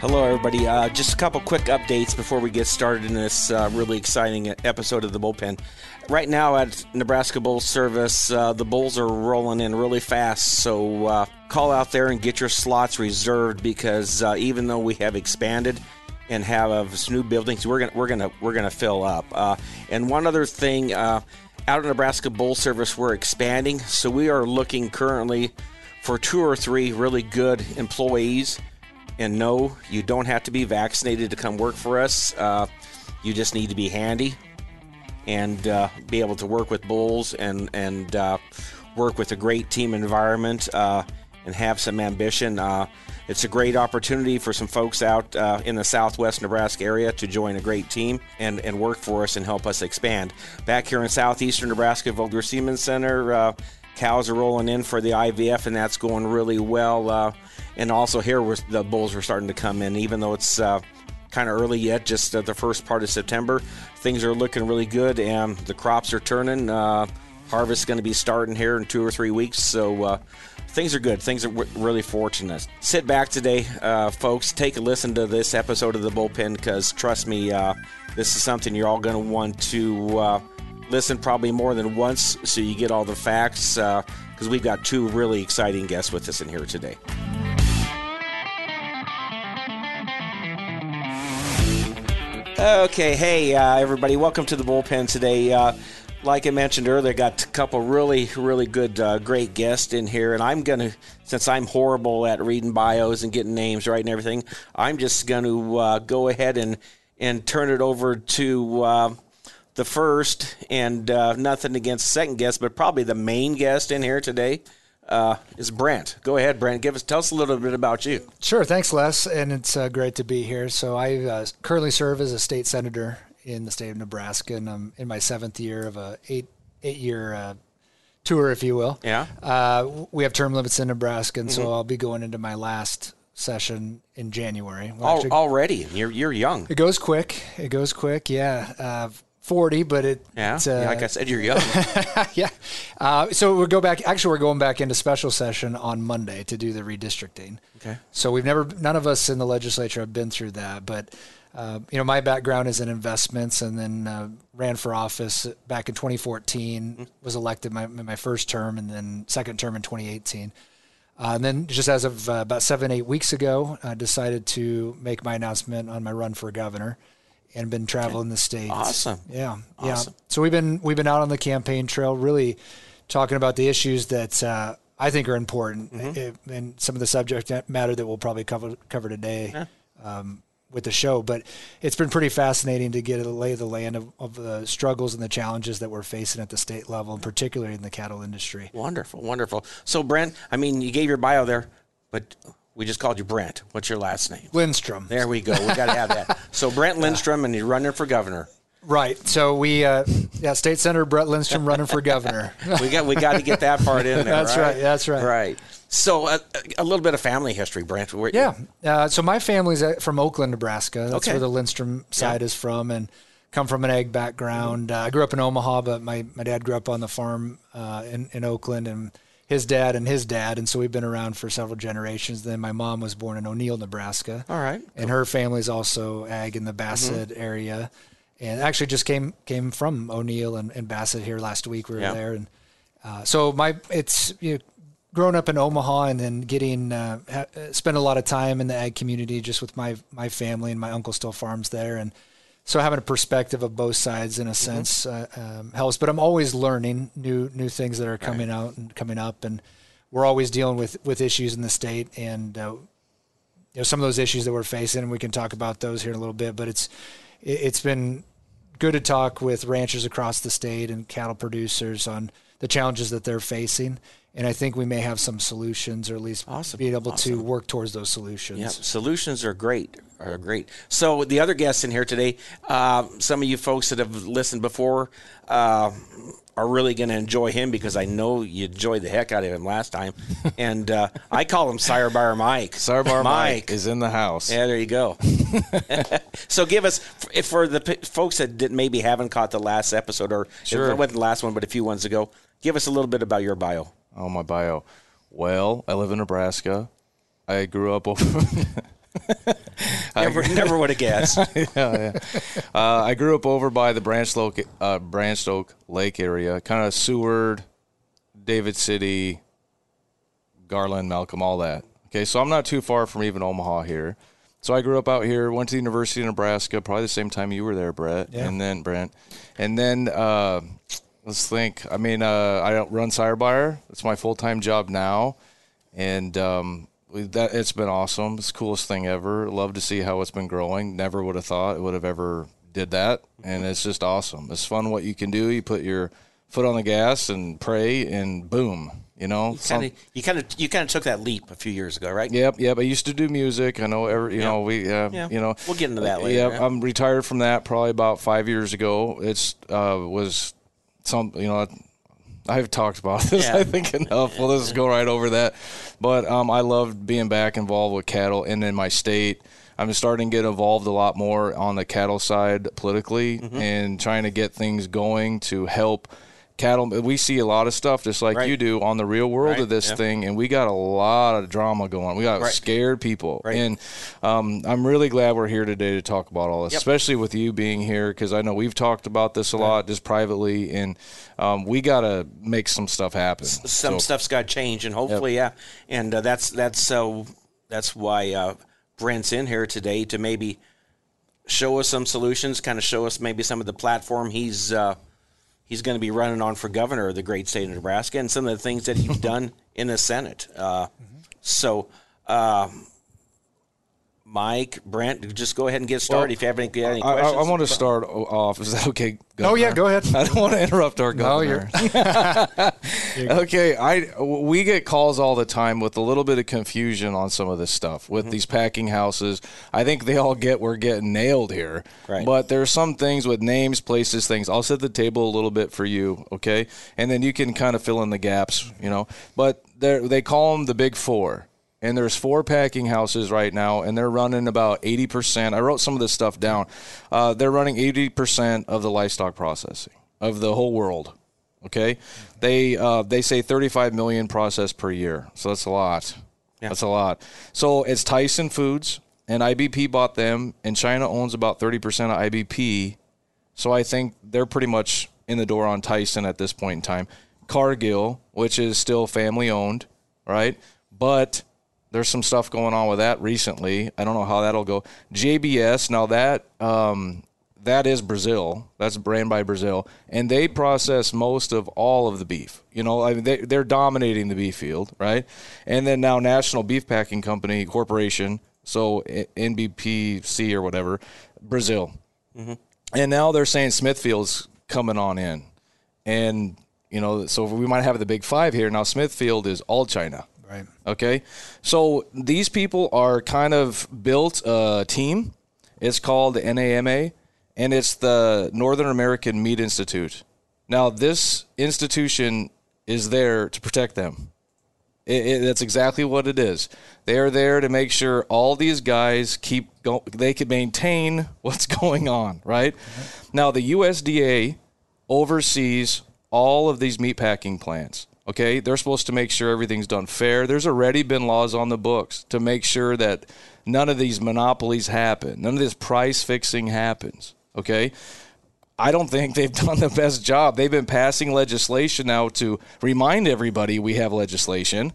Hello, everybody. Uh, just a couple quick updates before we get started in this uh, really exciting episode of the Bullpen. Right now at Nebraska Bull Service, uh, the Bulls are rolling in really fast, so uh, call out there and get your slots reserved because uh, even though we have expanded and have uh, new buildings, we're gonna we're gonna we're gonna fill up. and one other thing, out of Nebraska Bull Service, we're expanding, so we are looking currently for two or three really good employees and no, you don't have to be vaccinated to come work for us. Uh, you just need to be handy and uh, be able to work with bulls and and uh, work with a great team environment uh, and have some ambition. Uh, it's a great opportunity for some folks out uh, in the southwest Nebraska area to join a great team and, and work for us and help us expand. Back here in southeastern Nebraska, Vogler Semen Center, cows are rolling in for the IVF, and that's going really well and also here the bulls were starting to come in, even though it's uh, kind of early yet, just uh, the first part of September. Things are looking really good, and the crops are turning. Uh, harvest going to be starting here in two or three weeks, so uh, things are good. Things are w- really fortunate. Sit back today, uh, folks. Take a listen to this episode of the bullpen because trust me, uh, this is something you're all going to want to uh, listen probably more than once so you get all the facts because we've got two really exciting guests with us in here today. Okay, hey uh, everybody, welcome to the bullpen today. Uh, like I mentioned earlier, got a couple really, really good, uh, great guests in here, and I'm gonna, since I'm horrible at reading bios and getting names right and everything, I'm just gonna uh, go ahead and and turn it over to uh, the first, and uh, nothing against the second guest, but probably the main guest in here today uh, is Brent. Go ahead, Brent. Give us tell us a little bit about you. Sure. Thanks, Les, and it's uh, great to be here. So I uh, currently serve as a state senator in the state of Nebraska, and I'm in my seventh year of a eight eight year uh, tour, if you will. Yeah. Uh, we have term limits in Nebraska, and mm-hmm. so I'll be going into my last session in January. Actually, Already, you're you're young. It goes quick. It goes quick. Yeah. Uh, 40, but it. Yeah, uh, yeah, like I said, you're young. yeah. Uh, so we'll go back. Actually, we're going back into special session on Monday to do the redistricting. Okay. So we've never, none of us in the legislature have been through that, but. Uh, you know, my background is in investments, and then uh, ran for office back in 2014. Mm-hmm. Was elected my my first term, and then second term in 2018. Uh, and then, just as of uh, about seven eight weeks ago, I decided to make my announcement on my run for governor and been traveling the states. Awesome. Yeah. Awesome. Yeah. So we've been we've been out on the campaign trail, really talking about the issues that uh, I think are important, mm-hmm. and some of the subject matter that we'll probably cover cover today. Yeah. Um, with the show, but it's been pretty fascinating to get a lay of the land of, of, the struggles and the challenges that we're facing at the state level, and particularly in the cattle industry. Wonderful, wonderful. So, Brent, I mean, you gave your bio there, but we just called you Brent. What's your last name? Lindstrom. There we go. We got to have that. So Brent Lindstrom, and you're running for governor. Right. So we, uh, yeah, State Senator Brett Lindstrom running for governor. we got we got to get that part in there. that's right. right. That's right. Right. So uh, a little bit of family history, Brent. Where, yeah. Uh, so my family's from Oakland, Nebraska. That's okay. where the Lindstrom side yeah. is from, and come from an egg background. Uh, I grew up in Omaha, but my, my dad grew up on the farm uh, in in Oakland, and his dad and his dad, and so we've been around for several generations. Then my mom was born in O'Neill, Nebraska. All right, and her family's also ag in the Bassett mm-hmm. area, and actually just came came from O'Neill and, and Bassett here last week. We were yeah. there, and uh, so my it's you know, growing up in Omaha and then getting uh, ha- spent a lot of time in the ag community just with my my family and my uncle still farms there and so having a perspective of both sides in a mm-hmm. sense mm-hmm. uh, um, helps. But I'm always learning new new things that are coming right. out and coming up, and we're always dealing with with issues in the state and uh, you know some of those issues that we're facing, and we can talk about those here in a little bit. But it's it's been good to talk with ranchers across the state and cattle producers on the challenges that they're facing. And I think we may have some solutions, or at least awesome. be able awesome. to work towards those solutions. Yeah, solutions are great. Are great. So the other guests in here today, uh, some of you folks that have listened before, uh, are really going to enjoy him because I know you enjoyed the heck out of him last time. And uh, I call him Sire Buyer Mike. Sire Buyer Mike. Mike is in the house. Yeah, there you go. so give us, for the folks that did, maybe haven't caught the last episode, or sure. it wasn't the last one, but a few ones ago, give us a little bit about your bio. Oh, my bio. Well, I live in Nebraska. I grew up over. never, never would have guessed. yeah, yeah. Uh, I grew up over by the Branched Oak, uh, Branched Oak Lake area, kind of Seward, David City, Garland, Malcolm, all that. Okay, so I'm not too far from even Omaha here. So I grew up out here, went to the University of Nebraska, probably the same time you were there, Brett, yeah. and then Brent, and then uh, let's think. I mean, uh, I run Sire Buyer. It's my full time job now, and um, that it's been awesome. It's the coolest thing ever. Love to see how it's been growing. Never would have thought it would have ever did that, and it's just awesome. It's fun what you can do. You put your foot on the gas and pray, and boom, you know. You kind of you kind of took that leap a few years ago, right? Yep, yep. I used to do music. I know every you know we uh, yeah. you know we'll get into that later. Yep, yeah. I'm retired from that probably about five years ago. It's uh, was some you know I've talked about this, yeah. I think, enough. Well, let's go right over that. But um, I loved being back involved with cattle and in my state. I'm starting to get involved a lot more on the cattle side politically mm-hmm. and trying to get things going to help – cattle. We see a lot of stuff just like right. you do on the real world right. of this thing, and we got a lot of drama going. We got right. scared people, and um, I'm really glad we're here today to talk about all this, yep. especially with you being here because I know we've talked about this a lot just privately, and um, we got to make some stuff happen. S- some so, stuff's got to change, and hopefully, yep. yeah, and uh, that's that's so that's why uh, Brent's in here today to maybe show us some solutions, kind of show us maybe some of the platform he's. Uh, he's going to be running on for governor of the great state of Nebraska and some of the things that he's done in the Senate. Uh, mm-hmm. So, uh, Mike, Brent, just go ahead and get started. Well, if you have any, any questions, I, I, want to start off. Is that okay? Governor? Oh yeah, go ahead. I don't want to interrupt our governor. No, you're okay. I we get calls all the time with a little bit of confusion on some of this stuff with mm-hmm. these packing houses. I think they all get we're getting nailed here. Right. But there's some things with names, places, things. I'll set the table a little bit for you, okay, and then you can kind of fill in the gaps, you know. But they they call them the big four and there's four packing houses right now and they're running about 80% i wrote some of this stuff down. Uh, they're running 80% of the livestock processing of the whole world okay? They uh, they say 35 million processed per year so that's a lot. Yeah. that's a lot. So it's tyson foods and ibp bought them and china owns about 30% of ibp so i think they're pretty much in the door on tyson at this point in time. Cargill which is still family owned right? But there's some stuff going on with that recently. I don't know how that'll go. JBS now that um, that is Brazil. That's brand by Brazil, and they process most of all of the beef. You know, I mean, they they're dominating the beef field, right? And then now National Beef Packing Company Corporation, so NBPC or whatever, Brazil, mm-hmm. and now they're saying Smithfield's coming on in, and you know, so we might have the big five here now. Smithfield is all China. Right. Okay. So these people are kind of built a team. It's called the NAMA, and it's the Northern American Meat Institute. Now, this institution is there to protect them. It, it, that's exactly what it is. They are there to make sure all these guys keep go, they can maintain what's going on, right? Mm-hmm. Now, the USDA oversees all of these meat packing plants. Okay, they're supposed to make sure everything's done fair. There's already been laws on the books to make sure that none of these monopolies happen, none of this price fixing happens. Okay, I don't think they've done the best job. They've been passing legislation now to remind everybody we have legislation,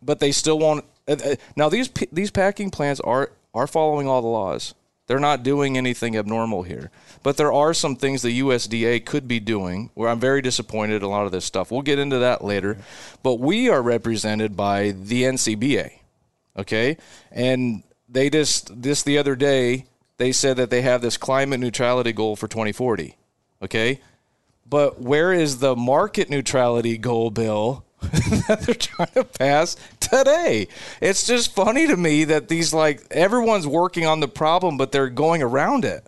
but they still want. Uh, uh, now these these packing plants are are following all the laws. They're not doing anything abnormal here. But there are some things the USDA could be doing where I'm very disappointed a lot of this stuff. We'll get into that later. But we are represented by the NCBA. Okay? And they just this the other day they said that they have this climate neutrality goal for 2040. Okay. But where is the market neutrality goal bill that they're trying to pass today? It's just funny to me that these, like, everyone's working on the problem, but they're going around it.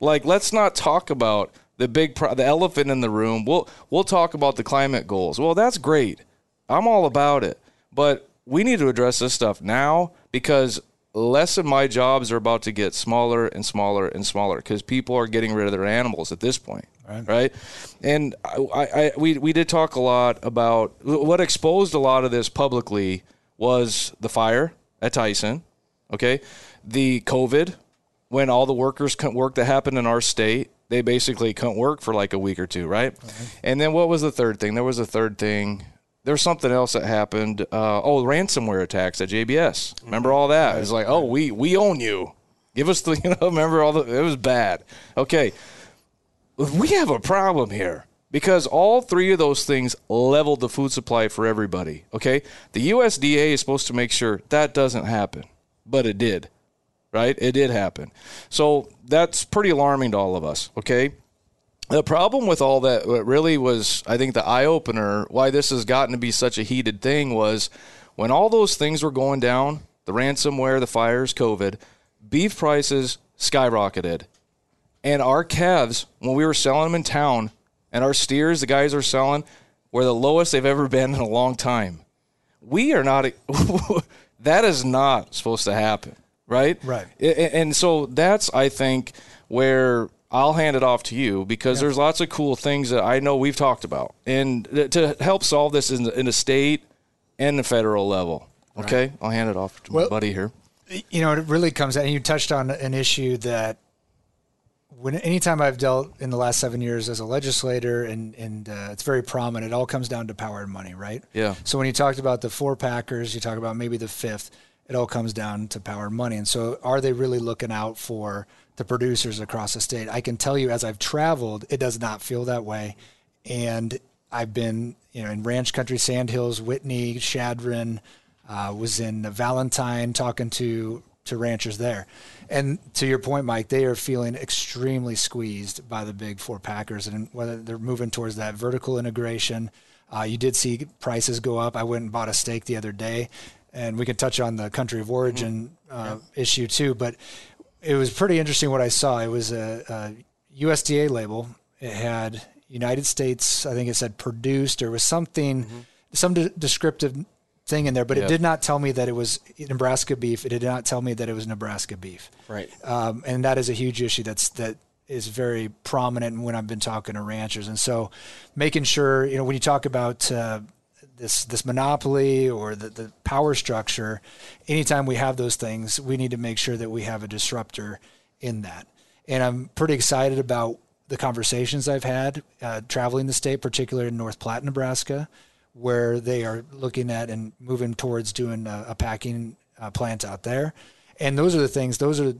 Like, let's not talk about the big, pro- the elephant in the room. We'll, we'll talk about the climate goals. Well, that's great. I'm all about it. But we need to address this stuff now because less of my jobs are about to get smaller and smaller and smaller because people are getting rid of their animals at this point. Right. right? And I, I, we, we did talk a lot about what exposed a lot of this publicly was the fire at Tyson, okay? The COVID, when all the workers couldn't work that happened in our state, they basically couldn't work for like a week or two, right? And then what was the third thing? There was a third thing there's something else that happened. Uh, oh, ransomware attacks at JBS. Remember all that? It's like, oh, we we own you. Give us the you know. Remember all the. It was bad. Okay, we have a problem here because all three of those things leveled the food supply for everybody. Okay, the USDA is supposed to make sure that doesn't happen, but it did. Right? It did happen. So that's pretty alarming to all of us. Okay the problem with all that what really was i think the eye opener why this has gotten to be such a heated thing was when all those things were going down the ransomware the fires covid beef prices skyrocketed and our calves when we were selling them in town and our steers the guys are selling were the lowest they've ever been in a long time we are not that is not supposed to happen right right and so that's i think where I'll hand it off to you because there's lots of cool things that I know we've talked about, and to help solve this in the, in the state and the federal level. Okay, right. I'll hand it off to well, my buddy here. You know, it really comes out. And you touched on an issue that when anytime I've dealt in the last seven years as a legislator, and and uh, it's very prominent. It all comes down to power and money, right? Yeah. So when you talked about the four Packers, you talk about maybe the fifth. It all comes down to power and money. And so, are they really looking out for the producers across the state. I can tell you as I've traveled, it does not feel that way. And I've been, you know, in ranch country, Sandhills, Whitney, Chadron, uh, was in Valentine talking to to ranchers there. And to your point, Mike, they are feeling extremely squeezed by the big four packers, and whether they're moving towards that vertical integration. Uh, you did see prices go up. I went and bought a steak the other day, and we can touch on the country of origin uh, yeah. issue too. But it was pretty interesting what I saw. It was a, a USDA label. It had United States. I think it said produced or was something, mm-hmm. some de- descriptive thing in there, but it did not tell me that it was Nebraska beef. It did not tell me that it was Nebraska beef. Right. Um, and that is a huge issue. That's that is very prominent when I've been talking to ranchers. And so, making sure you know when you talk about uh, this this monopoly or the, the power structure, anytime we have those things, we need to make sure that we have a disruptor in that. And I'm pretty excited about the conversations I've had uh, traveling the state, particularly in North Platte, Nebraska, where they are looking at and moving towards doing a, a packing uh, plant out there. And those are the things. Those are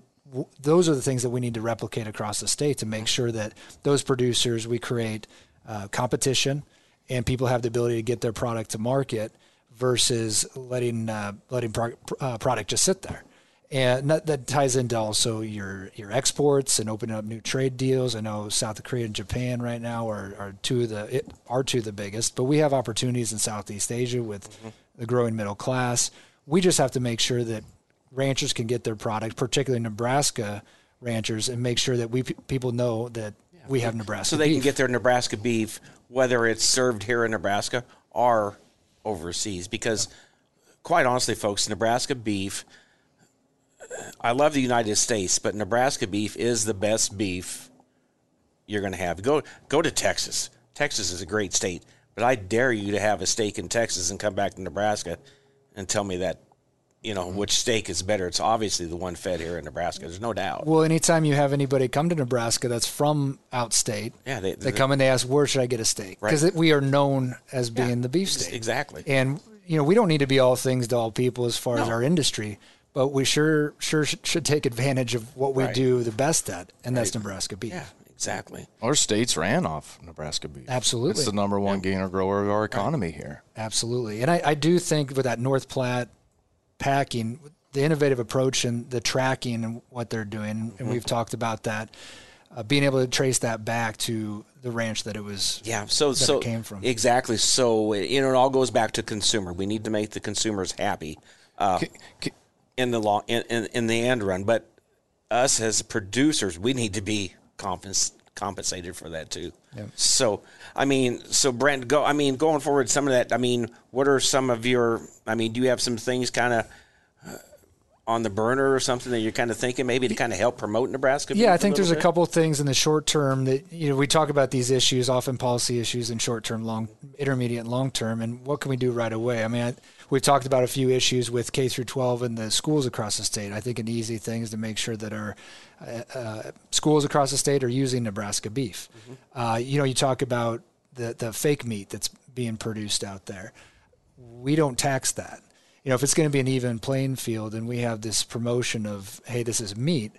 those are the things that we need to replicate across the state to make sure that those producers we create uh, competition and people have the ability to get their product to market versus letting uh, letting pro- uh, product just sit there. And that, that, ties into also your your exports and opening up new trade deals. I know South Korea and Japan right now are, are two of the are two of the biggest, but we have opportunities in Southeast Asia with mm-hmm. the growing middle class. We just have to make sure that ranchers can get their product, particularly Nebraska ranchers, and make sure that we people know that we have Nebraska. So they beef. can get their Nebraska beef, whether it's served here in Nebraska or overseas. Because, quite honestly, folks, Nebraska beef. I love the United States, but Nebraska beef is the best beef you're going to have. Go go to Texas. Texas is a great state, but I dare you to have a steak in Texas and come back to Nebraska and tell me that you know which steak is better. It's obviously the one fed here in Nebraska. There's no doubt. Well, anytime you have anybody come to Nebraska that's from outstate, yeah, they, they, they come and they ask where should I get a steak because right. we are known as being yeah, the beef steak. Exactly. And you know we don't need to be all things to all people as far no. as our industry, but we sure sure should take advantage of what we right. do the best at, and right. that's Nebraska beef. Yeah. Exactly. Our states ran off Nebraska beef. Absolutely. It's the number one yeah. gainer grower of our economy here. Absolutely. And I, I do think with that North Platte packing, the innovative approach and the tracking and what they're doing, and mm-hmm. we've talked about that. Uh, being able to trace that back to the ranch that it was yeah so so came from exactly so you know it all goes back to consumer we need to make the consumers happy uh, in the long in, in, in, the end run but us as producers we need to be compens- compensated for that too yeah. so i mean so brent go i mean going forward some of that i mean what are some of your i mean do you have some things kind of on the burner or something that you're kind of thinking maybe to kind of help promote Nebraska? Beef? Yeah, I think there's bit? a couple of things in the short term that you know we talk about these issues, often policy issues in short term, long, intermediate, and long term, and what can we do right away? I mean, I, we've talked about a few issues with K through 12 and the schools across the state. I think an easy thing is to make sure that our uh, uh, schools across the state are using Nebraska beef. Mm-hmm. Uh, you know, you talk about the the fake meat that's being produced out there. We don't tax that you know, if it's going to be an even playing field and we have this promotion of, hey, this is meat,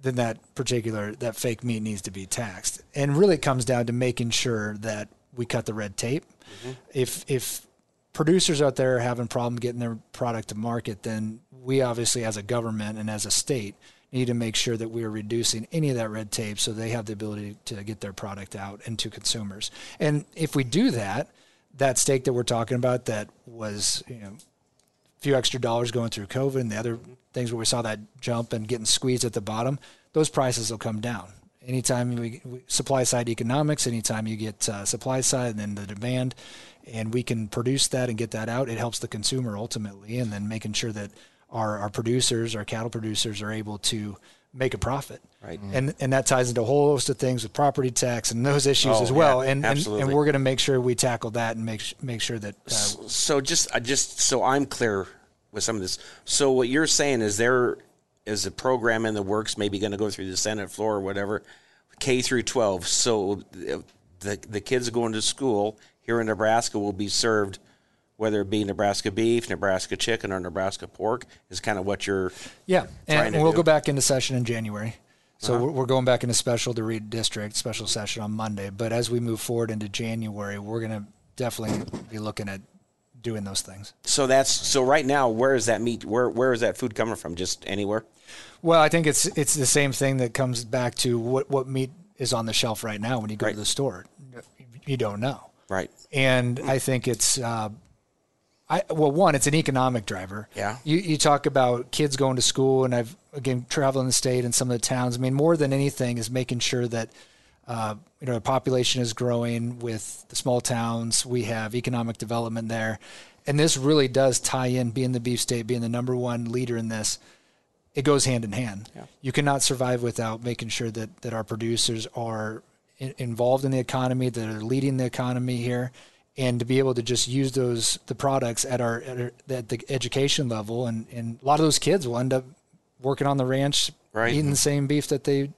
then that particular, that fake meat needs to be taxed. And really it comes down to making sure that we cut the red tape. Mm-hmm. If, if producers out there are having problem getting their product to market, then we obviously as a government and as a state need to make sure that we are reducing any of that red tape so they have the ability to get their product out into consumers. And if we do that, that steak that we're talking about that was, you know, few extra dollars going through COVID and the other things where we saw that jump and getting squeezed at the bottom, those prices will come down. Anytime we, we supply side economics, anytime you get uh, supply side and then the demand, and we can produce that and get that out, it helps the consumer ultimately. And then making sure that our, our producers, our cattle producers, are able to make a profit. Right. And and that ties into a whole host of things with property tax and those issues oh, as well. Yeah, and, and, and we're going to make sure we tackle that and make make sure that. Uh, so just just so I'm clear with some of this. So what you're saying is there is a program in the works, maybe going to go through the Senate floor or whatever, K through 12. So the the kids going to school here in Nebraska will be served whether it be Nebraska beef, Nebraska chicken, or Nebraska pork, is kind of what you're. Yeah, and we'll do. go back into session in January. So uh-huh. we're going back into special to read district special session on Monday. But as we move forward into January, we're going to definitely be looking at doing those things. So that's so right now. Where is that meat? Where where is that food coming from? Just anywhere? Well, I think it's it's the same thing that comes back to what what meat is on the shelf right now when you go right. to the store. You don't know. Right. And I think it's uh, I well, one, it's an economic driver. Yeah. You you talk about kids going to school, and I've again traveling the state and some of the towns. I mean, more than anything, is making sure that uh, you know, the population is growing with the small towns. We have economic development there, and this really does tie in. Being the beef state, being the number one leader in this, it goes hand in hand. Yeah. You cannot survive without making sure that that our producers are in, involved in the economy, that are leading the economy here, and to be able to just use those the products at our at, our, at the education level, and and a lot of those kids will end up working on the ranch, right. eating the same beef that they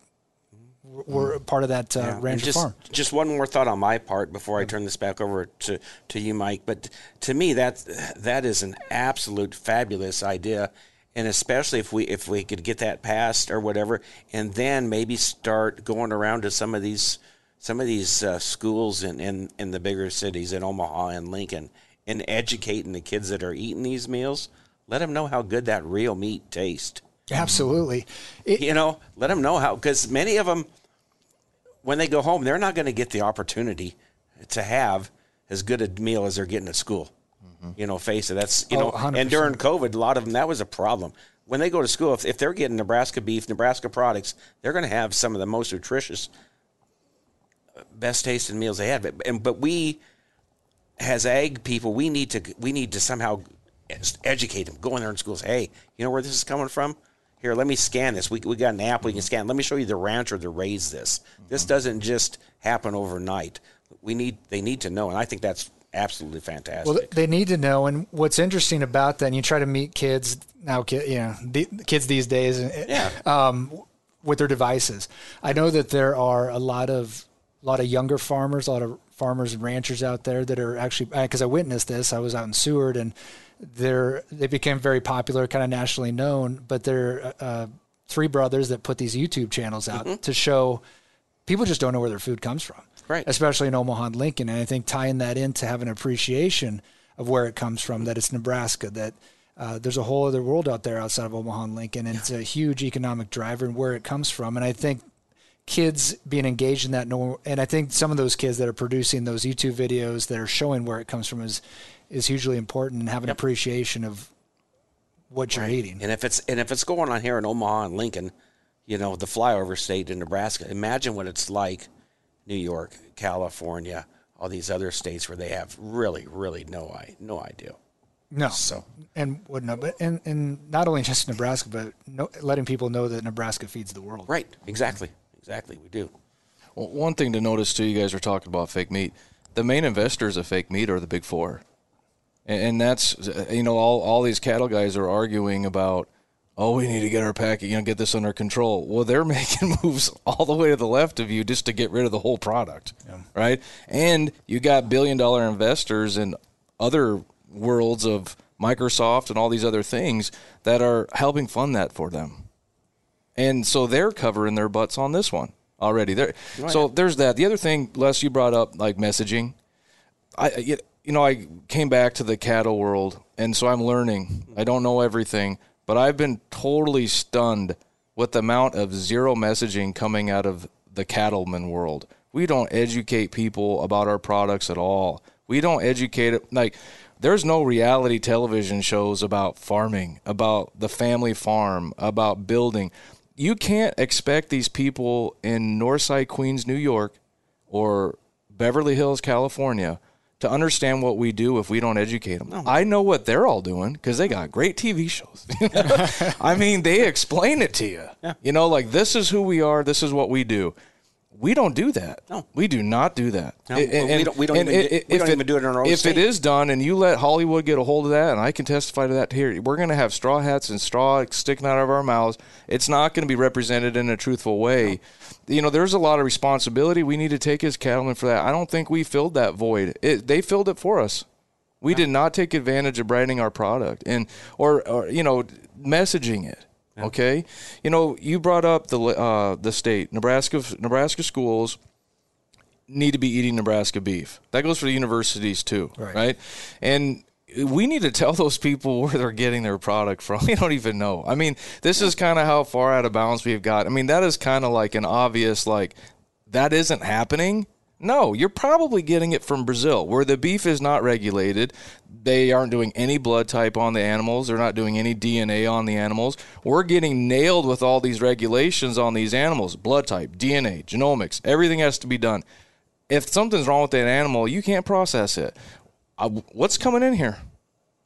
were part of that uh, yeah. ranch just, farm. Just one more thought on my part before I turn this back over to, to you, Mike. But to me, that that is an absolute fabulous idea, and especially if we if we could get that passed or whatever, and then maybe start going around to some of these some of these uh, schools in, in in the bigger cities in Omaha and Lincoln, and educating the kids that are eating these meals. Let them know how good that real meat tastes. Absolutely. It, you know, let them know how, because many of them, when they go home, they're not going to get the opportunity to have as good a meal as they're getting at school. Mm-hmm. You know, face it. That's, you oh, know, 100%. and during COVID, a lot of them, that was a problem. When they go to school, if, if they're getting Nebraska beef, Nebraska products, they're going to have some of the most nutritious, best tasting meals they have. But, and, but we, as ag people, we need to, we need to somehow educate them. Go in there in schools. Hey, you know where this is coming from? here, let me scan this. We, we got an app we can scan. Let me show you the rancher that raised this. This mm-hmm. doesn't just happen overnight. We need they need to know, and I think that's absolutely fantastic. Well, they need to know, and what's interesting about that, and you try to meet kids now, you know, the kids these days, yeah. um, with their devices. I know that there are a lot of a lot of younger farmers, a lot of farmers and ranchers out there that are actually because I witnessed this. I was out in Seward and they're they became very popular, kind of nationally known. But they're uh, three brothers that put these YouTube channels out mm-hmm. to show people just don't know where their food comes from, right? Especially in Omaha and Lincoln, and I think tying that into having an appreciation of where it comes from, that it's Nebraska, that uh, there's a whole other world out there outside of Omaha and Lincoln, and it's a huge economic driver and where it comes from. And I think kids being engaged in that, and I think some of those kids that are producing those YouTube videos that are showing where it comes from is is hugely important and having yep. appreciation of what you're eating. And if it's and if it's going on here in Omaha and Lincoln, you know, the flyover state in Nebraska, imagine what it's like New York, California, all these other states where they have really, really no no idea. No. So and no, but and and not only just Nebraska, but no, letting people know that Nebraska feeds the world. Right. Exactly. Exactly. We do. Well, one thing to notice too, you guys are talking about fake meat. The main investors of fake meat are the big four, and, and that's you know all all these cattle guys are arguing about oh, we need to get our packet, you know, get this under control. Well, they're making moves all the way to the left of you just to get rid of the whole product, yeah. right? And you got billion dollar investors in other worlds of Microsoft and all these other things that are helping fund that for them. And so they're covering their butts on this one already. There, right. Oh, so there's that. The other thing, Les, you brought up like messaging. I, you know, I came back to the cattle world, and so I'm learning. I don't know everything, but I've been totally stunned with the amount of zero messaging coming out of the cattleman world. We don't educate people about our products at all. We don't educate it like there's no reality television shows about farming, about the family farm, about building. You can't expect these people in Northside, Queens, New York, or Beverly Hills, California, to understand what we do if we don't educate them. No. I know what they're all doing because they got great TV shows. I mean, they explain it to you. Yeah. You know, like this is who we are, this is what we do. We don't do that. No, we do not do that. No, and, we don't. We don't, even, do, we don't it, even do it in our own If state. it is done, and you let Hollywood get a hold of that, and I can testify to that here, we're going to have straw hats and straw sticking out of our mouths. It's not going to be represented in a truthful way. No you know, there's a lot of responsibility we need to take as cattlemen for that. I don't think we filled that void. It, they filled it for us. We yeah. did not take advantage of branding our product and or, or you know messaging it. Yeah. Okay, you know you brought up the uh, the state Nebraska Nebraska schools need to be eating Nebraska beef. That goes for the universities too, right? right? And we need to tell those people where they're getting their product from. We don't even know. I mean, this is kind of how far out of bounds we've got. I mean, that is kind of like an obvious, like, that isn't happening. No, you're probably getting it from Brazil, where the beef is not regulated. They aren't doing any blood type on the animals. They're not doing any DNA on the animals. We're getting nailed with all these regulations on these animals blood type, DNA, genomics, everything has to be done. If something's wrong with that animal, you can't process it uh, what's coming in here?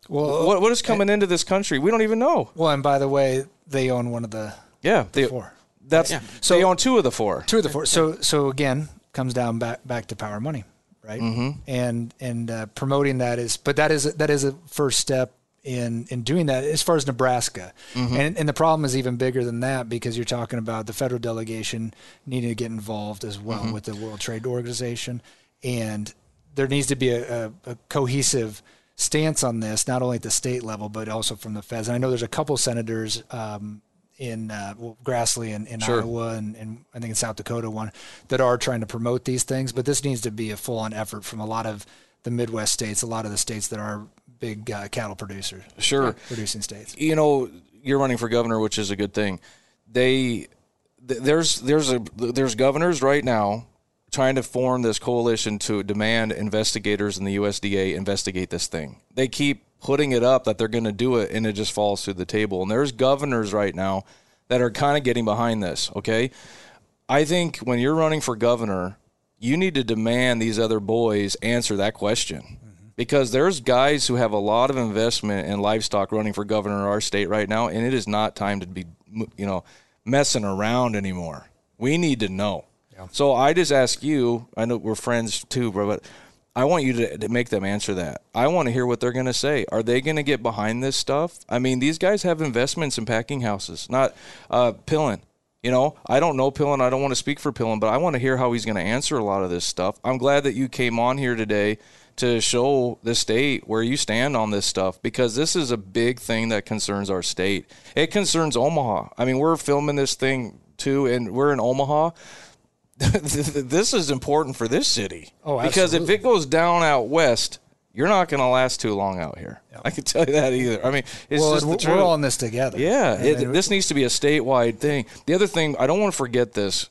Well, what what is coming into this country? We don't even know. Well, and by the way, they own one of the yeah the four. That's yeah. so they own two of the four. Two of the four. So so again, comes down back back to power money, right? Mm-hmm. And and uh, promoting that is, but that is that is a first step in in doing that as far as Nebraska. Mm-hmm. And and the problem is even bigger than that because you're talking about the federal delegation needing to get involved as well mm-hmm. with the World Trade Organization and there needs to be a, a, a, cohesive stance on this, not only at the state level, but also from the feds. And I know there's a couple senators um, in uh, well, Grassley and in sure. Iowa and, and, I think in South Dakota one that are trying to promote these things. But this needs to be a full on effort from a lot of the Midwest states, a lot of the states that are big uh, cattle producers. Sure. Producing states. You know, you're running for governor, which is a good thing. They, there's, there's a, there's governors right now trying to form this coalition to demand investigators in the USDA investigate this thing. They keep putting it up that they're going to do it and it just falls through the table. And there's governors right now that are kind of getting behind this, okay? I think when you're running for governor, you need to demand these other boys answer that question. Mm-hmm. Because there's guys who have a lot of investment in livestock running for governor in our state right now, and it is not time to be, you know, messing around anymore. We need to know. Yeah. So I just ask you. I know we're friends too, bro, but I want you to, to make them answer that. I want to hear what they're going to say. Are they going to get behind this stuff? I mean, these guys have investments in packing houses, not uh, Pillen. You know, I don't know Pillen. I don't want to speak for Pillen, but I want to hear how he's going to answer a lot of this stuff. I'm glad that you came on here today to show the state where you stand on this stuff because this is a big thing that concerns our state. It concerns Omaha. I mean, we're filming this thing too, and we're in Omaha. this is important for this city. Oh, absolutely. Because if it goes down out west, you're not going to last too long out here. Yep. I can tell you that either. I mean, it's well, just we're, truth. all in this together. Yeah, it, this needs to be a statewide thing. The other thing, I don't want to forget this.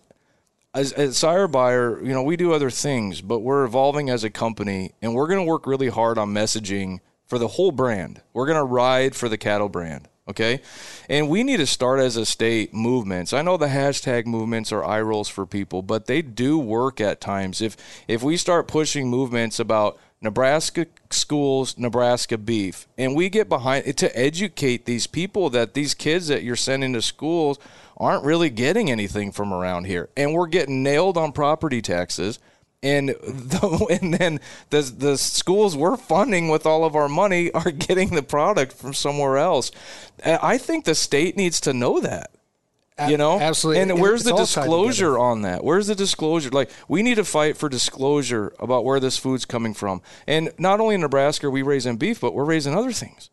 As, as Sire Buyer, you know, we do other things, but we're evolving as a company, and we're going to work really hard on messaging for the whole brand. We're going to ride for the cattle brand. Okay. And we need to start as a state movements. I know the hashtag movements are eye rolls for people, but they do work at times. If if we start pushing movements about Nebraska schools, Nebraska beef, and we get behind it to educate these people that these kids that you're sending to schools aren't really getting anything from around here. And we're getting nailed on property taxes and the, and then the the schools we're funding with all of our money are getting the product from somewhere else. I think the state needs to know that. You know, absolutely. And where's the disclosure on that? Where's the disclosure? Like, we need to fight for disclosure about where this food's coming from. And not only in Nebraska are we raising beef, but we're raising other things.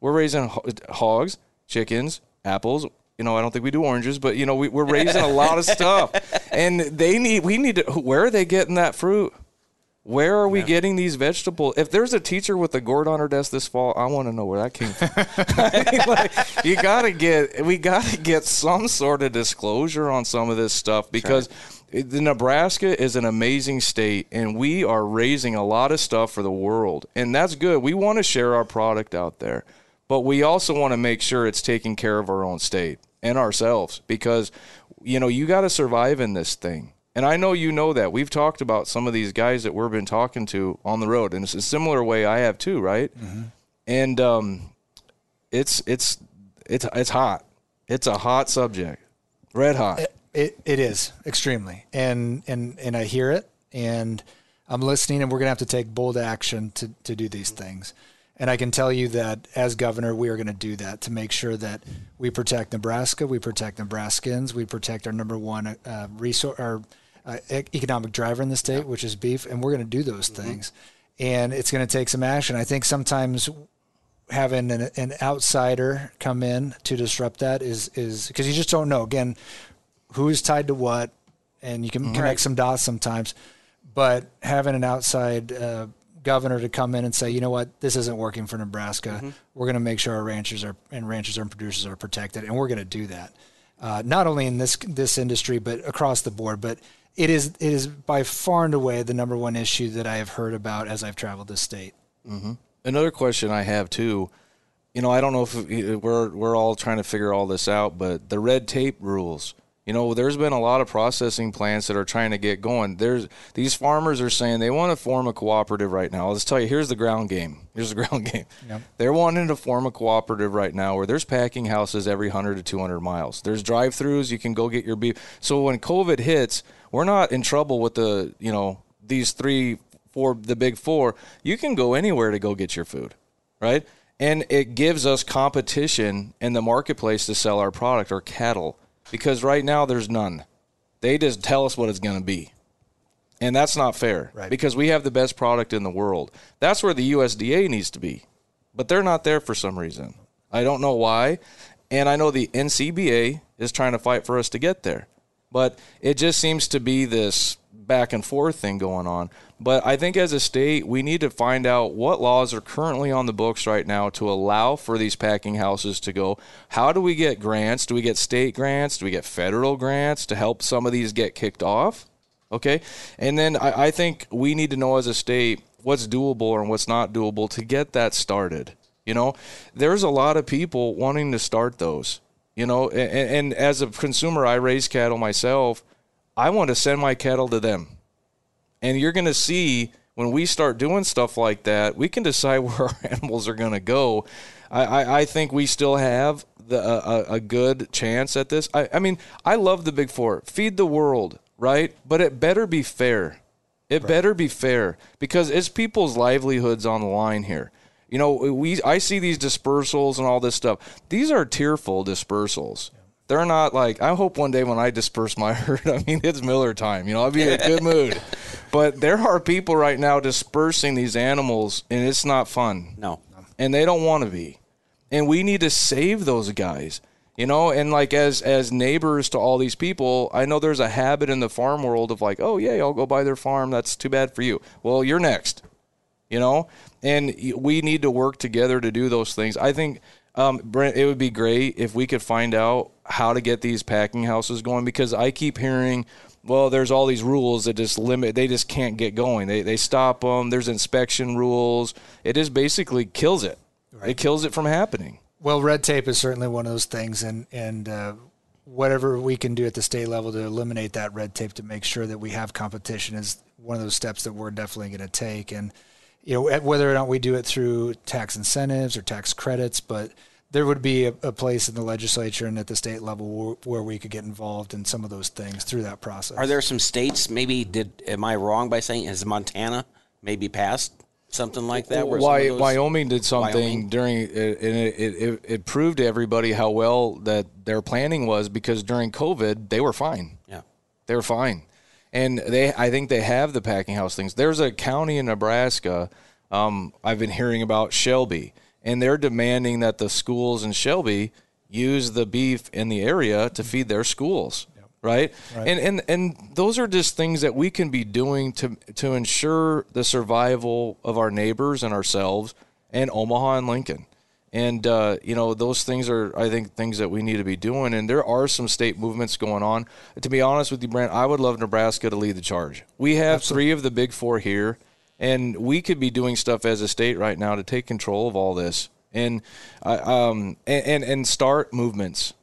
We're raising uh, hogs, chickens, apples, you know, I don't think we do oranges, but you know, we, are raising a lot of stuff, and they need. We need to. Where are they getting that fruit? Where are we yeah. getting these vegetables? If there's a teacher with a gourd on her desk this fall, I want to know where that came from. I mean, like, you got to get. We got to get some sort of disclosure on some of this stuff because. Right. the Nebraska is an amazing state, and we are raising a lot of stuff for the world, and that's good. We want to share our product out there but we also want to make sure it's taking care of our own state and ourselves because you know you got to survive in this thing. And i know you know that. We've talked about some of these guys that we've been talking to on the road and it's a similar way i have too right? Mm-hmm. and um, it's it's it's it's hot. It's a hot subject. Red hot. It, it, it is extremely. And and and i hear it and i'm listening and we're going to have to take bold action to to do these things and I can tell you that as governor, we are going to do that to make sure that we protect Nebraska, we protect Nebraskans, we protect our number one uh, resource, our uh, economic driver in the state, which is beef, and we're going to do those mm-hmm. things. And it's going to take some action. I think sometimes having an, an outsider come in to disrupt that is is because you just don't know again who's tied to what, and you can mm-hmm. connect some dots sometimes. But having an outside uh, governor to come in and say, you know what, this isn't working for Nebraska. Mm-hmm. We're going to make sure our ranchers are and ranchers and producers are protected, and we're going to do that. Uh, not only in this this industry, but across the board. But it is it is by far and away the number one issue that I have heard about as I've traveled this state. Mm-hmm. Another question I have too. You know, I don't know if we're we're all trying to figure all this out, but the red tape rules you know, there's been a lot of processing plants that are trying to get going. There's these farmers are saying they want to form a cooperative right now. Let's tell you, here's the ground game. Here's the ground game. Yep. They're wanting to form a cooperative right now where there's packing houses every 100 to 200 miles. There's drive-throughs. You can go get your beef. So when COVID hits, we're not in trouble with the, you know, these three, four, the big four. You can go anywhere to go get your food, right? And it gives us competition in the marketplace to sell our product, our cattle because right now there's none. They just tell us what it's going to be. And that's not fair right. because we have the best product in the world. That's where the USDA needs to be. But they're not there for some reason. I don't know why. And I know the NCBA is trying to fight for us to get there. But it just seems to be this back and forth thing going on. But I think as a state, we need to find out what laws are currently on the books right now to allow for these packing houses to go. How do we get grants? Do we get state grants? Do we get federal grants to help some of these get kicked off? Okay. And then I, I think we need to know as a state what's doable and what's not doable to get that started. You know, there's a lot of people wanting to start those. You know, and, and as a consumer, I raise cattle myself I want to send my cattle to them. And you're going to see when we start doing stuff like that, we can decide where our animals are going to go. I, I, I, think we still have the, a, a good chance at this. I, I mean, I love the Big Four. Feed the world, right? But it better be fair. It right. better be fair because it's people's livelihoods on the line here. You know, we I see these dispersals and all this stuff. These are tearful dispersals. Yeah they're not like I hope one day when I disperse my herd, I mean it's Miller time, you know, I'll be in a good mood. But there are people right now dispersing these animals and it's not fun. No. And they don't want to be. And we need to save those guys. You know, and like as as neighbors to all these people, I know there's a habit in the farm world of like, oh yeah, I'll go buy their farm. That's too bad for you. Well, you're next. you know, and we need to work together to do those things. I think. Um, Brent, it would be great if we could find out how to get these packing houses going because I keep hearing, well, there's all these rules that just limit, they just can't get going. They, they stop them. There's inspection rules. It just basically kills it. Right. It kills it from happening. Well, red tape is certainly one of those things, and and uh, whatever we can do at the state level to eliminate that red tape to make sure that we have competition is one of those steps that we're definitely going to take. And you know, whether or not we do it through tax incentives or tax credits, but there would be a, a place in the legislature and at the state level where, where, we could get involved in some of those things through that process. Are there some states? Maybe did am I wrong by saying is Montana maybe passed something like that? Why, Wyoming did something Wyoming? during, and it, it, it, proved to everybody how well that their planning was because during COVID they were fine. Yeah, they were fine, and they I think they have the packing house things. There's a county in Nebraska. Um, I've been hearing about Shelby, and they're demanding that the schools in Shelby use the beef in the area to feed their schools right? right? And and and those are just things that we can be doing to to ensure the survival of our neighbors and ourselves and Omaha and Lincoln. And uh, you know those things are, I think, things that we need to be doing. And there are some state movements going on. To be honest with you, Brent, I would love Nebraska to lead the charge. We have Absolutely. three of the big four here, and we could be doing stuff as a state right now to take control of all this and uh, um and, and and start movements.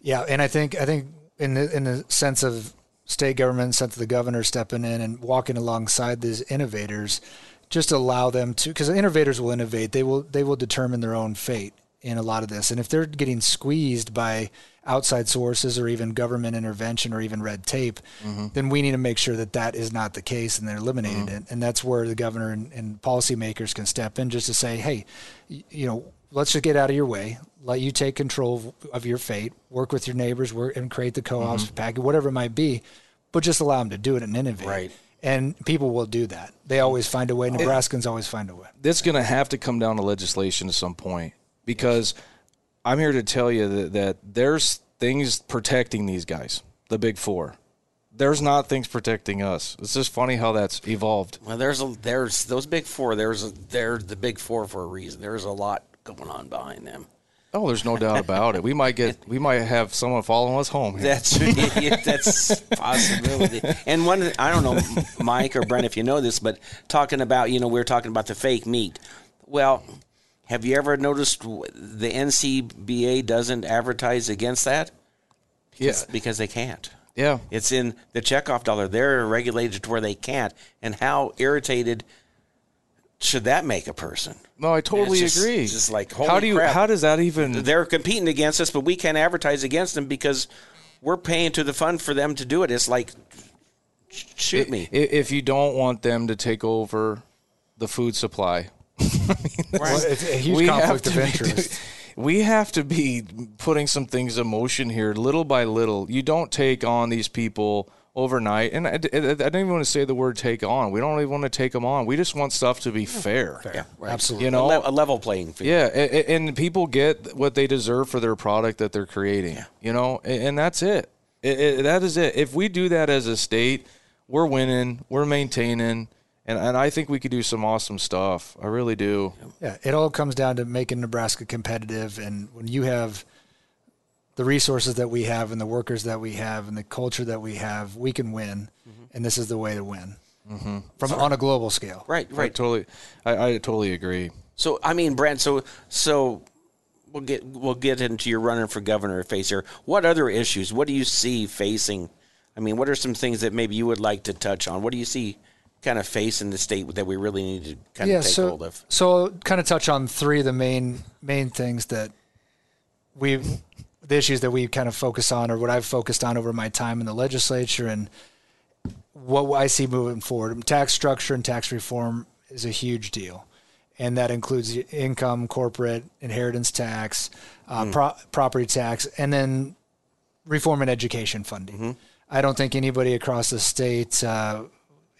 Yeah, and I think I think in the in the sense of state government, sense of the governor stepping in and walking alongside these innovators, just allow them to because the innovators will innovate. They will they will determine their own fate in a lot of this. And if they're getting squeezed by outside sources or even government intervention or even red tape, mm-hmm. then we need to make sure that that is not the case and they're eliminating mm-hmm. it. And that's where the governor and, and policymakers can step in just to say, hey, you know, let's just get out of your way let you take control of your fate, work with your neighbors, work and create the co-ops, mm-hmm. package, whatever it might be, but just allow them to do it and innovate. Right. And people will do that. They always find a way. Nebraskans always find a way. That's going to have to come down to legislation at some point because yes. I'm here to tell you that, that there's things protecting these guys, the big four there's not things protecting us. It's just funny how that's evolved. Well, there's a there's those big four. There's a, they're the big four for a reason. There's a lot going on behind them. Oh, there's no doubt about it. We might get, we might have someone following us home. Here. That's that's possibility. And one, I don't know, Mike or Brent, if you know this, but talking about, you know, we are talking about the fake meat. Well, have you ever noticed the NCBA doesn't advertise against that? Because, yeah, because they can't. Yeah, it's in the checkoff dollar. They're regulated to where they can't. And how irritated should that make a person? No, I totally just, agree. Just like how do you? Crap. How does that even? They're competing against us, but we can't advertise against them because we're paying to the fund for them to do it. It's like shoot me if you don't want them to take over the food supply. right. well, it's a huge conflict of interest. Be, we have to be putting some things in motion here, little by little. You don't take on these people overnight. And I, I, don't even want to say the word take on. We don't even want to take them on. We just want stuff to be fair. fair. Yeah, right. absolutely. You know, a, level playing field. Yeah, and, and, people get what they deserve for their product that they're creating. Yeah. You know, and, that's it. It, it. That is it. If we do that as a state, we're winning. We're maintaining. And, and I think we could do some awesome stuff. I really do. Yeah, it all comes down to making Nebraska competitive. And when you have – the resources that we have and the workers that we have and the culture that we have, we can win, mm-hmm. and this is the way to win mm-hmm. from on a global scale. Right, right. I totally, I, I totally agree. So I mean, Brent. So so we'll get we'll get into your running for governor phase here. What other issues? What do you see facing? I mean, what are some things that maybe you would like to touch on? What do you see kind of facing the state that we really need to kind yeah, of take so, hold of? So, I'll kind of touch on three of the main main things that we the issues that we kind of focus on or what I've focused on over my time in the legislature and what I see moving forward. Tax structure and tax reform is a huge deal. And that includes income, corporate, inheritance tax, uh, mm. pro- property tax, and then reform and education funding. Mm-hmm. I don't think anybody across the state uh,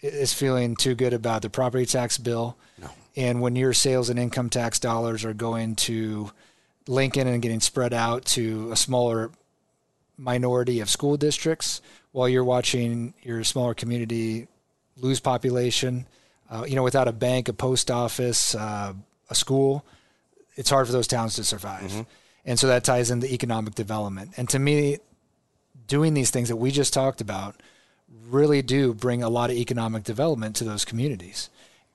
is feeling too good about the property tax bill. No. And when your sales and income tax dollars are going to Lincoln and getting spread out to a smaller minority of school districts while you're watching your smaller community lose population. Uh, you know, without a bank, a post office, uh, a school, it's hard for those towns to survive. Mm-hmm. And so that ties into economic development. And to me, doing these things that we just talked about really do bring a lot of economic development to those communities.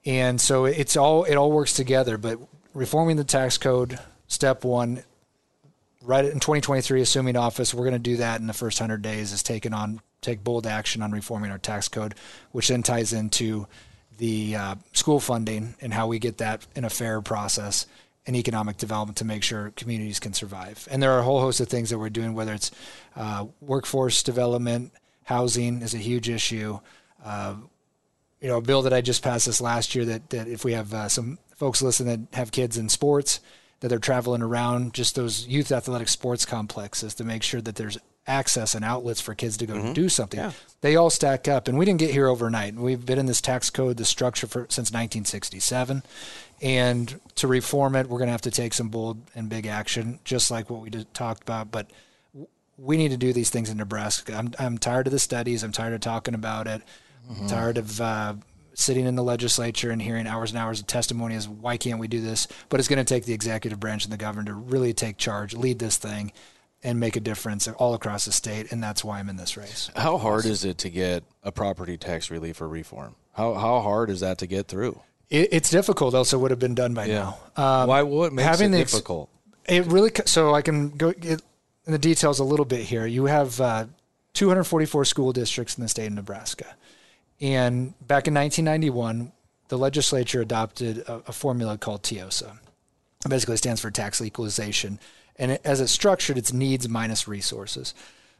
And so it's all it all works together. But reforming the tax code, step one, right in 2023, assuming office, we're going to do that in the first 100 days. Is taking on take bold action on reforming our tax code, which then ties into the uh, school funding and how we get that in a fair process and economic development to make sure communities can survive. And there are a whole host of things that we're doing, whether it's uh, workforce development, housing is a huge issue. Uh, you know, a bill that I just passed this last year that, that if we have uh, some folks listening that have kids in sports, that they're traveling around just those youth athletic sports complexes to make sure that there's access and outlets for kids to go mm-hmm. do something. Yeah. They all stack up, and we didn't get here overnight. We've been in this tax code, the structure for since 1967, and to reform it, we're going to have to take some bold and big action, just like what we just talked about. But we need to do these things in Nebraska. I'm I'm tired of the studies. I'm tired of talking about it. Mm-hmm. I'm tired of uh, sitting in the legislature and hearing hours and hours of testimony as why can't we do this? But it's going to take the executive branch and the governor to really take charge, lead this thing, and make a difference all across the state. And that's why I'm in this race. How hard is it to get a property tax relief or reform? How how hard is that to get through? It, it's difficult. Else, it would have been done by yeah. now. Um, why? What makes having it difficult? It really. So I can go get in the details a little bit here. You have uh, 244 school districts in the state of Nebraska, and back in 1991, the legislature adopted a, a formula called TEEOSA. It basically stands for tax equalization and it, as it's structured, it's needs minus resources.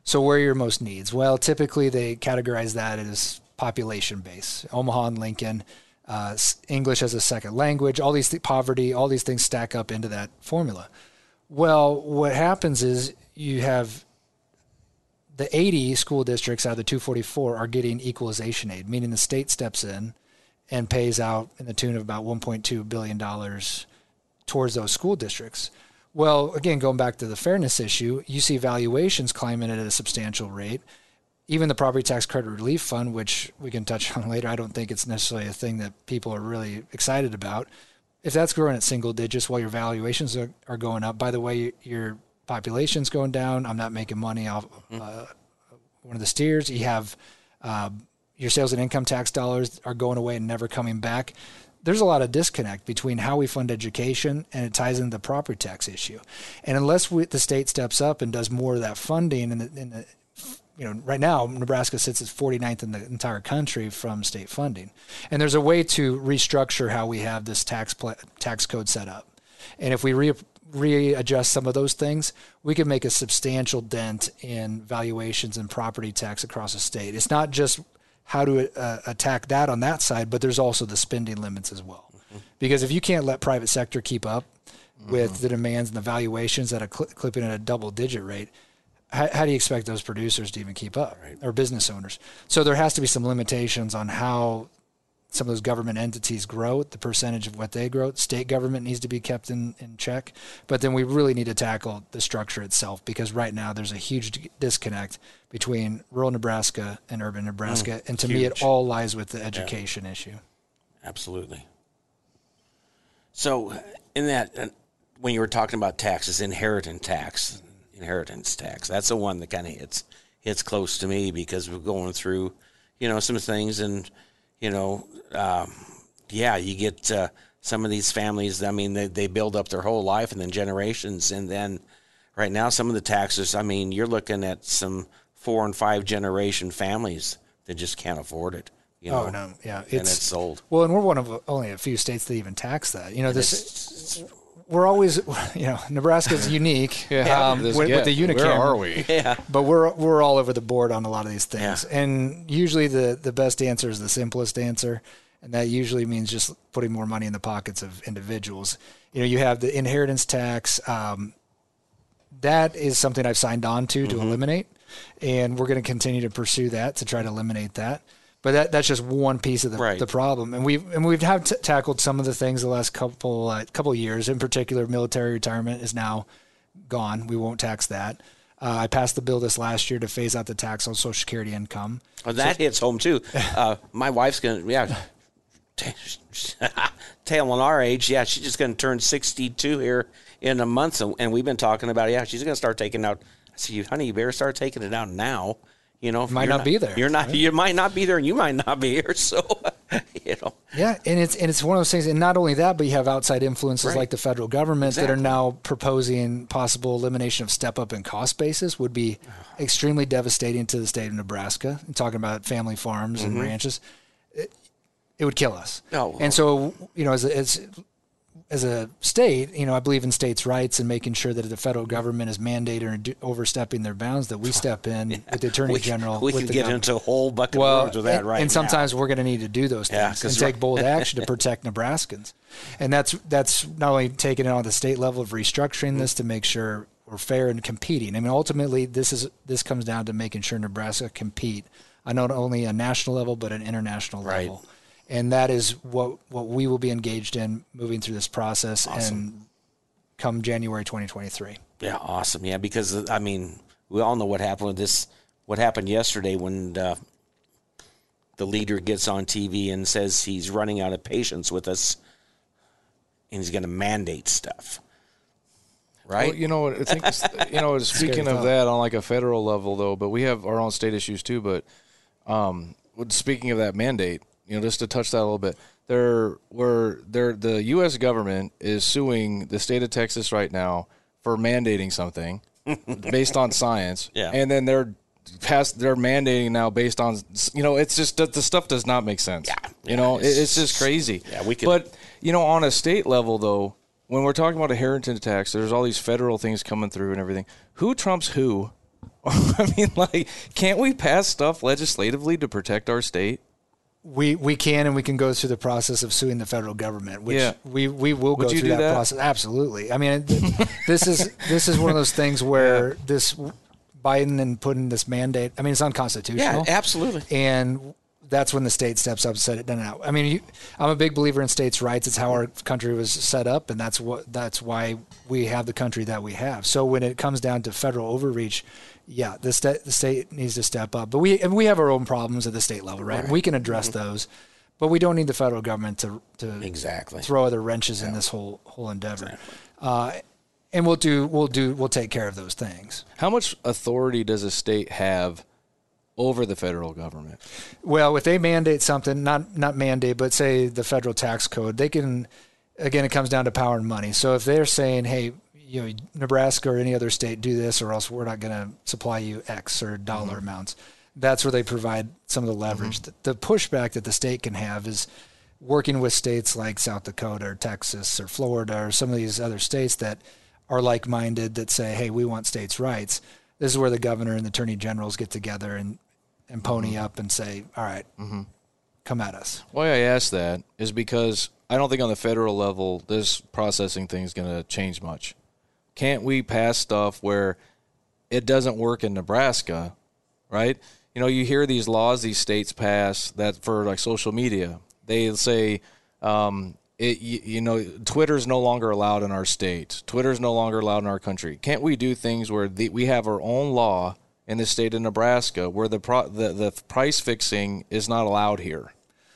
So where are your most needs? Well, typically they categorize that as population base. Omaha and Lincoln, uh, English as a second language, all these th- poverty, all these things stack up into that formula. Well, what happens is you have the 80 school districts out of the 244 are getting equalization aid, meaning the state steps in and pays out in the tune of about 1.2 billion dollars towards those school districts. Well, again, going back to the fairness issue, you see valuations climbing at a substantial rate. Even the property tax credit relief fund, which we can touch on later, I don't think it's necessarily a thing that people are really excited about. If that's growing at single digits while your valuations are, are going up, by the way, your population's going down. I'm not making money off mm-hmm. uh, one of the steers. You have uh, your sales and income tax dollars are going away and never coming back there's a lot of disconnect between how we fund education and it ties into the property tax issue. And unless we, the state steps up and does more of that funding, and the, you know, right now Nebraska sits at 49th in the entire country from state funding, and there's a way to restructure how we have this tax pl- tax code set up. And if we re- readjust some of those things, we can make a substantial dent in valuations and property tax across the state. It's not just how to uh, attack that on that side, but there's also the spending limits as well. Mm-hmm. Because if you can't let private sector keep up with mm-hmm. the demands and the valuations that are cl- clipping at a double digit rate, how, how, do you expect those producers to even keep up right. or business owners? So there has to be some limitations on how some of those government entities grow, the percentage of what they grow. State government needs to be kept in, in check. But then we really need to tackle the structure itself because right now there's a huge disconnect between rural Nebraska and urban Nebraska. Mm, and to huge. me, it all lies with the education yeah. issue. Absolutely. So, in that, uh, when you were talking about taxes, inheritance tax, inheritance tax, that's the one that kind of hits hits close to me because we're going through, you know, some things and you know, um, yeah, you get uh, some of these families. I mean, they they build up their whole life and then generations, and then right now some of the taxes. I mean, you're looking at some four and five generation families that just can't afford it. You know, oh no, yeah, it's, and it's sold. Well, and we're one of only a few states that even tax that. You know, and this we're always, you know, Nebraska's unique yeah, um, with, with, the unicameral. Where are we? Yeah. But we're we're all over the board on a lot of these things, yeah. and usually the the best answer is the simplest answer, and that usually means just putting more money in the pockets of individuals. You know, you have the inheritance tax. Um, that is something I've signed on to to mm-hmm. eliminate, and we're going to continue to pursue that to try to eliminate that. But that, that's just one piece of the, right. the problem, and we've and we've have t- tackled some of the things the last couple uh, couple years. In particular, military retirement is now gone. We won't tax that. Uh, I passed the bill this last year to phase out the tax on Social Security income. Well, that so, hits home too. Uh, my wife's gonna yeah. tailing our age, yeah, she's just going to turn 62 here in a month. And we've been talking about, yeah, she's going to start taking out. I said, honey, you better start taking it out now. You know, might not, not, be there. You're not. Right? You might not be there, and you might not be here. So, you know. Yeah, and it's and it's one of those things. And not only that, but you have outside influences right. like the federal government exactly. that are now proposing possible elimination of step up in cost basis would be extremely devastating to the state of Nebraska. I'm talking about family farms mm-hmm. and ranches. It, it, would kill us. Oh, and so you know, as, as as a state, you know, I believe in states' rights and making sure that if the federal government is mandating or overstepping their bounds, that we step in yeah. with the attorney we, general. We can get government. into a whole bucket well, of words with that and, right And sometimes now. we're going to need to do those things yeah, and take bold action to protect Nebraskans. And that's that's not only taking it on the state level of restructuring mm-hmm. this to make sure we're fair and competing. I mean, ultimately, this is this comes down to making sure Nebraska compete on not only a national level but an international right. level and that is what what we will be engaged in moving through this process awesome. and come January 2023. Yeah, awesome. Yeah, because I mean, we all know what happened with this. What happened yesterday when uh, the leader gets on TV and says he's running out of patience with us, and he's going to mandate stuff. Right. Well, you know, I think you know. Speaking of that, on like a federal level, though, but we have our own state issues too. But um, speaking of that mandate, you know, just to touch that a little bit, there were there the U.S. government is suing the state of Texas right now for mandating something based on science, yeah. and then they're past they're mandating now based on you know it's just the stuff does not make sense. Yeah, you yeah, know it's, it's, just crazy. Yeah, we could. But you know, on a state level though, when we're talking about a inheritance tax, there's all these federal things coming through and everything. Who trumps who? I mean, like, can't we pass stuff legislatively to protect our state? We we can and we can go through the process of suing the federal government, which yeah. we we will Would go through that, that, process. Absolutely. I mean, this is this is one of those things where yeah. this Biden and putting this mandate. I mean, it's unconstitutional. Yeah, absolutely. And that's when the state steps up and said it. No, no, I mean, you, I'm a big believer in states' rights. It's how our country was set up, and that's what that's why we have the country that we have. So when it comes down to federal overreach, yeah, the state the state needs to step up. But we and we have our own problems at the state level, right? right. We can address mm-hmm. those, but we don't need the federal government to to exactly throw other wrenches yeah. in this whole whole endeavor. Exactly. Uh, and we'll do we'll do we'll take care of those things. How much authority does a state have over the federal government? Well, if they mandate something, not not mandate, but say the federal tax code, they can. Again, it comes down to power and money. So if they're saying, "Hey, you know, Nebraska or any other state do this, or else we're not going to supply you X or dollar mm-hmm. amounts. That's where they provide some of the leverage. Mm-hmm. The, the, pushback that the state can have is working with states like South Dakota or Texas or Florida or some of these other states that are like minded that say, hey, we want states' rights. This is where the governor and the attorney generals get together and, and pony mm-hmm. up and say, all right, mm-hmm. come at us. Why I ask that is because I don't think on the federal level this processing thing is going to change much can't we pass stuff where it doesn't work in Nebraska, right? You know, you hear these laws these states pass that for like social media. They say, um, it, you, you know, Twitter's no longer allowed in our state. Twitter's no longer allowed in our country. Can't we do things where the, we have our own law in the state of Nebraska where the, pro, the the price fixing is not allowed here?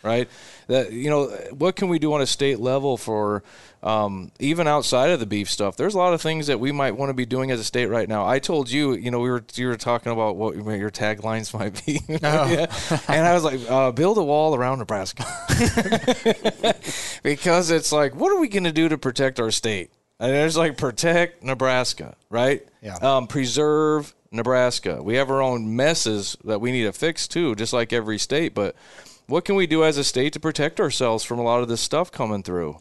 right? That you know, what can we do on a state level for um, even outside of the beef stuff? There's a lot of things that we might want to be doing as a state right now. I told you, you know, we were you were talking about what your taglines might be, oh. yeah. and I was like, uh, build a wall around Nebraska, because it's like, what are we going to do to protect our state? And there's like protect Nebraska, right? Yeah. Um, preserve Nebraska. We have our own messes that we need to fix too, just like every state. But what can we do as a state to protect ourselves from a lot of this stuff coming through?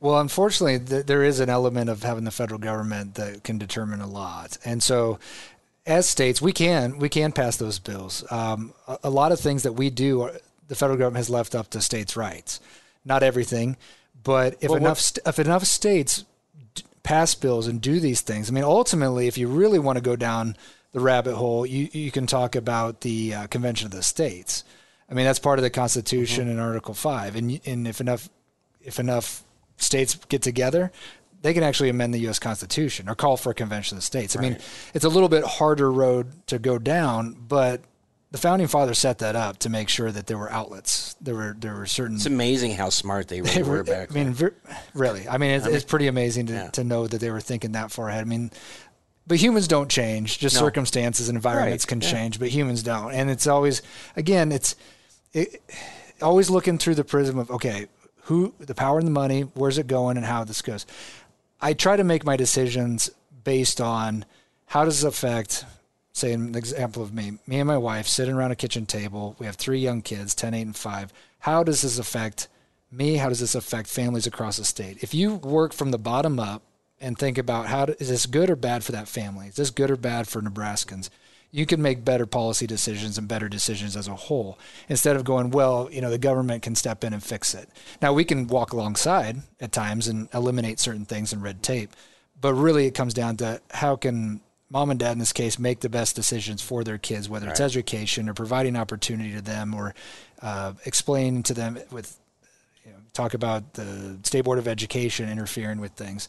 Well, unfortunately, th- there is an element of having the federal government that can determine a lot, and so as states, we can we can pass those bills. Um, a, a, lot of things that we do, are, the federal government has left up to states' rights. Not everything, but if well, enough st- if enough states d- pass bills and do these things, I mean, ultimately, if you really want to go down the rabbit hole, you you can talk about the uh, Convention of the States I mean, that's part of the Constitution mm-hmm. in Article Five, and and if enough if enough states get together, they can actually amend the U.S. Constitution or call for a convention of the states. I mean, it's a little bit harder road to go down, but the founding fathers set that up to make sure that there were outlets. There were there were certain. It's amazing how smart they they were, were, back. I mean, really. I mean, it's, I mean, it's pretty amazing to, yeah. to know that they were thinking that far ahead. I mean, but humans don't change. Just no. circumstances and environments right. can yeah. change, but humans don't. And it's always, again, it's it, always looking through the prism of okay, who the power and the money, where's it going, and how this goes. I try to make my decisions based on how does it affect say an example of me, me and my wife sitting around a kitchen table. We have three young kids, 10, 8, and 5. How does this affect me? How does this affect families across the state? If you work from the bottom up and think about how to, is this good or bad for that family? Is this good or bad for Nebraskans? You can make better policy decisions and better decisions as a whole instead of going, well, you know, the government can step in and fix it. Now, we can walk alongside at times and eliminate certain things in red tape, but really it comes down to how can mom and dad in this case make the best decisions for their kids, whether it's education or providing opportunity to them or uh, explaining to them with you know, talk about the state board of education interfering with things.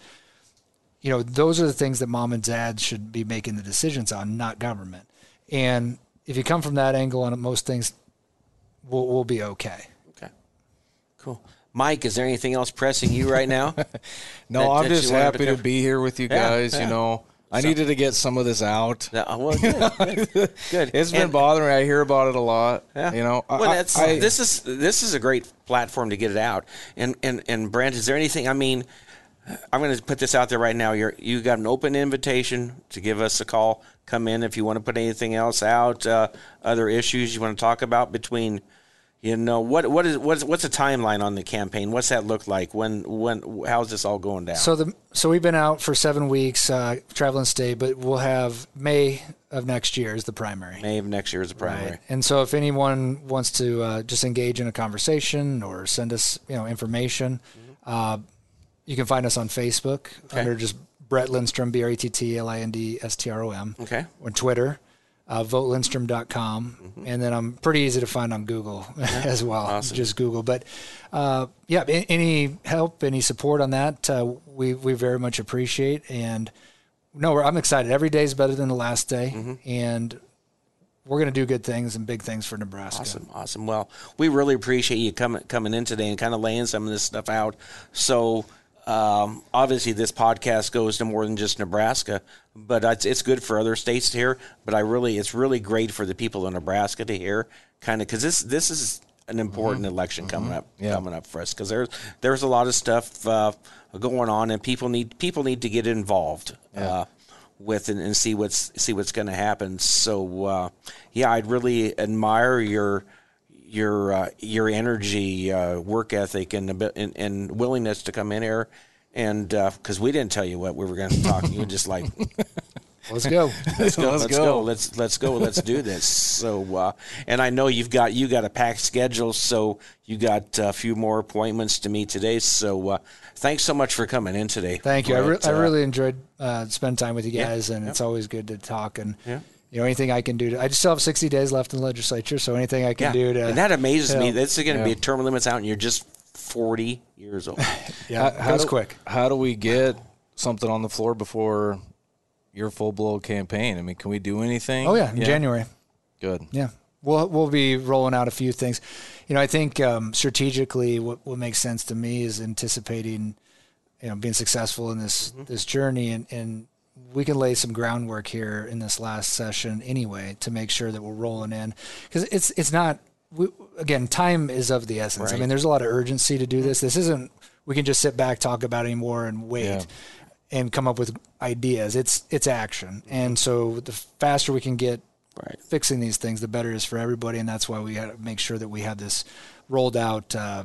You know, those are the things that mom and dad should be making the decisions on, not government. And if you come from that angle on most things, we'll, we'll be okay. Okay, cool. Mike, is there anything else pressing you right now? no, that, I'm that just happy to, to, be here with you guys. Yeah, yeah. You know, I so, needed to get some of this out. Uh, well, good. good. good. It's been and, bothering me. I hear about it a lot. Yeah. You know, well, I, that's I, this is this is a great platform to get it out. And and and Brent, is there anything? I mean, I'm going to put this out there right now. You're you got an open invitation to give us a call. Come in if you want to put anything else out. Uh, other issues you want to talk about between you know what what is what's what's the timeline on the campaign? What's that look like? When when how's this all going down? So the so we've been out for seven weeks, uh, traveling state, but we'll have May of next year is the primary. May of next year is the primary. Right. And so if anyone wants to uh, just engage in a conversation or send us you know information, mm-hmm. You can find us on Facebook okay. under just Brett Lindstrom B R E T T L I N D S T R O M. Okay. On Twitter uh, votelindstrom.com. Mm-hmm. And then I'm pretty easy to find on Google yeah. as well. Awesome. Just Google. But uh, yeah, any help, any support on that, uh, we, we very much appreciate. And no, I'm excited. Every day is better than the last day. Mm-hmm. And we're going to do good things and big things for Nebraska. Awesome, awesome. Well, we really appreciate you coming coming in today and kind of laying some of this stuff out. So um, obviously, this podcast goes to more than just Nebraska, but it's, it's good for other states to hear. But I really, it's really great for the people in Nebraska to hear, kind of, because this this is an important mm-hmm. election mm-hmm. coming up yeah. coming up for us because there's there's a lot of stuff uh, going on and people need people need to get involved yeah. uh, with and, and, see what's see what's going to happen. So uh, yeah, I'd really admire your your uh, your energy, uh, work ethic, and, and, and willingness to come in here, and because uh, we didn't tell you what we were going to talk, you were just like. Let's go. Let's go. Let's, let's go. go. Let's let's go. Let's do this. So, uh, and I know you've got you got a packed schedule, so you got a few more appointments to meet today. So, uh, thanks so much for coming in today. Thank you. I, re- I, really enjoyed uh, spending time with you guys, yeah, and yeah. it's always good to talk. And yeah you know anything I can do to I still have 60 days left in the legislature so anything I can yeah. do to and that amazes me. that's going to yeah. be term limits out and you're just 40 years old. Yeah how, goes quick. how do we get something on the floor before your full blown campaign? I mean can we do anything? Oh yeah in yeah. January. Good. Yeah. We'll we'll be rolling out a few things. You know I think um, strategically what what makes sense to me is anticipating you know being successful in this mm-hmm. this journey and and we can lay some groundwork here in this last session anyway to make sure that we're rolling in because it's it's not we, again time is of the essence. Right. I mean, there's a lot of urgency to do this. This isn't we can just sit back talk about it anymore and wait. Yeah. And come up with ideas. It's it's action, and so the faster we can get right. fixing these things, the better it is for everybody. And that's why we got to make sure that we have this rolled out uh,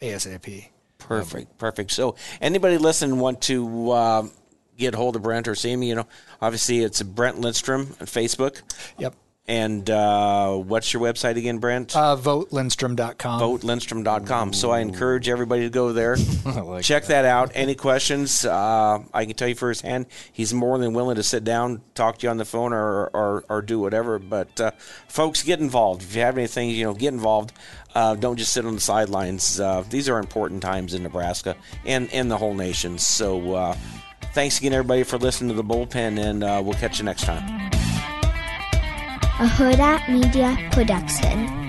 ASAP. Perfect, perfect. So, anybody listening want to uh, get hold of Brent or see me, you know, obviously it's Brent Lindstrom on Facebook. Yep. And uh, what's your website again, Brent? Uh, VoteLindstrom.com. VoteLindstrom.com. So I encourage everybody to go there. like Check that. that. out. Any questions? Uh, I can tell you firsthand, he's more than willing to sit down, talk to you on the phone, or, or, or do whatever. But uh, folks, get involved. If you have anything, you know, get involved. Uh, don't just sit on the sidelines. Uh, these are important times in Nebraska and, and the whole nation. So uh, Thanks again, everybody, for listening to the bullpen, and uh, we'll catch you next time. a Hurrdat Media Production.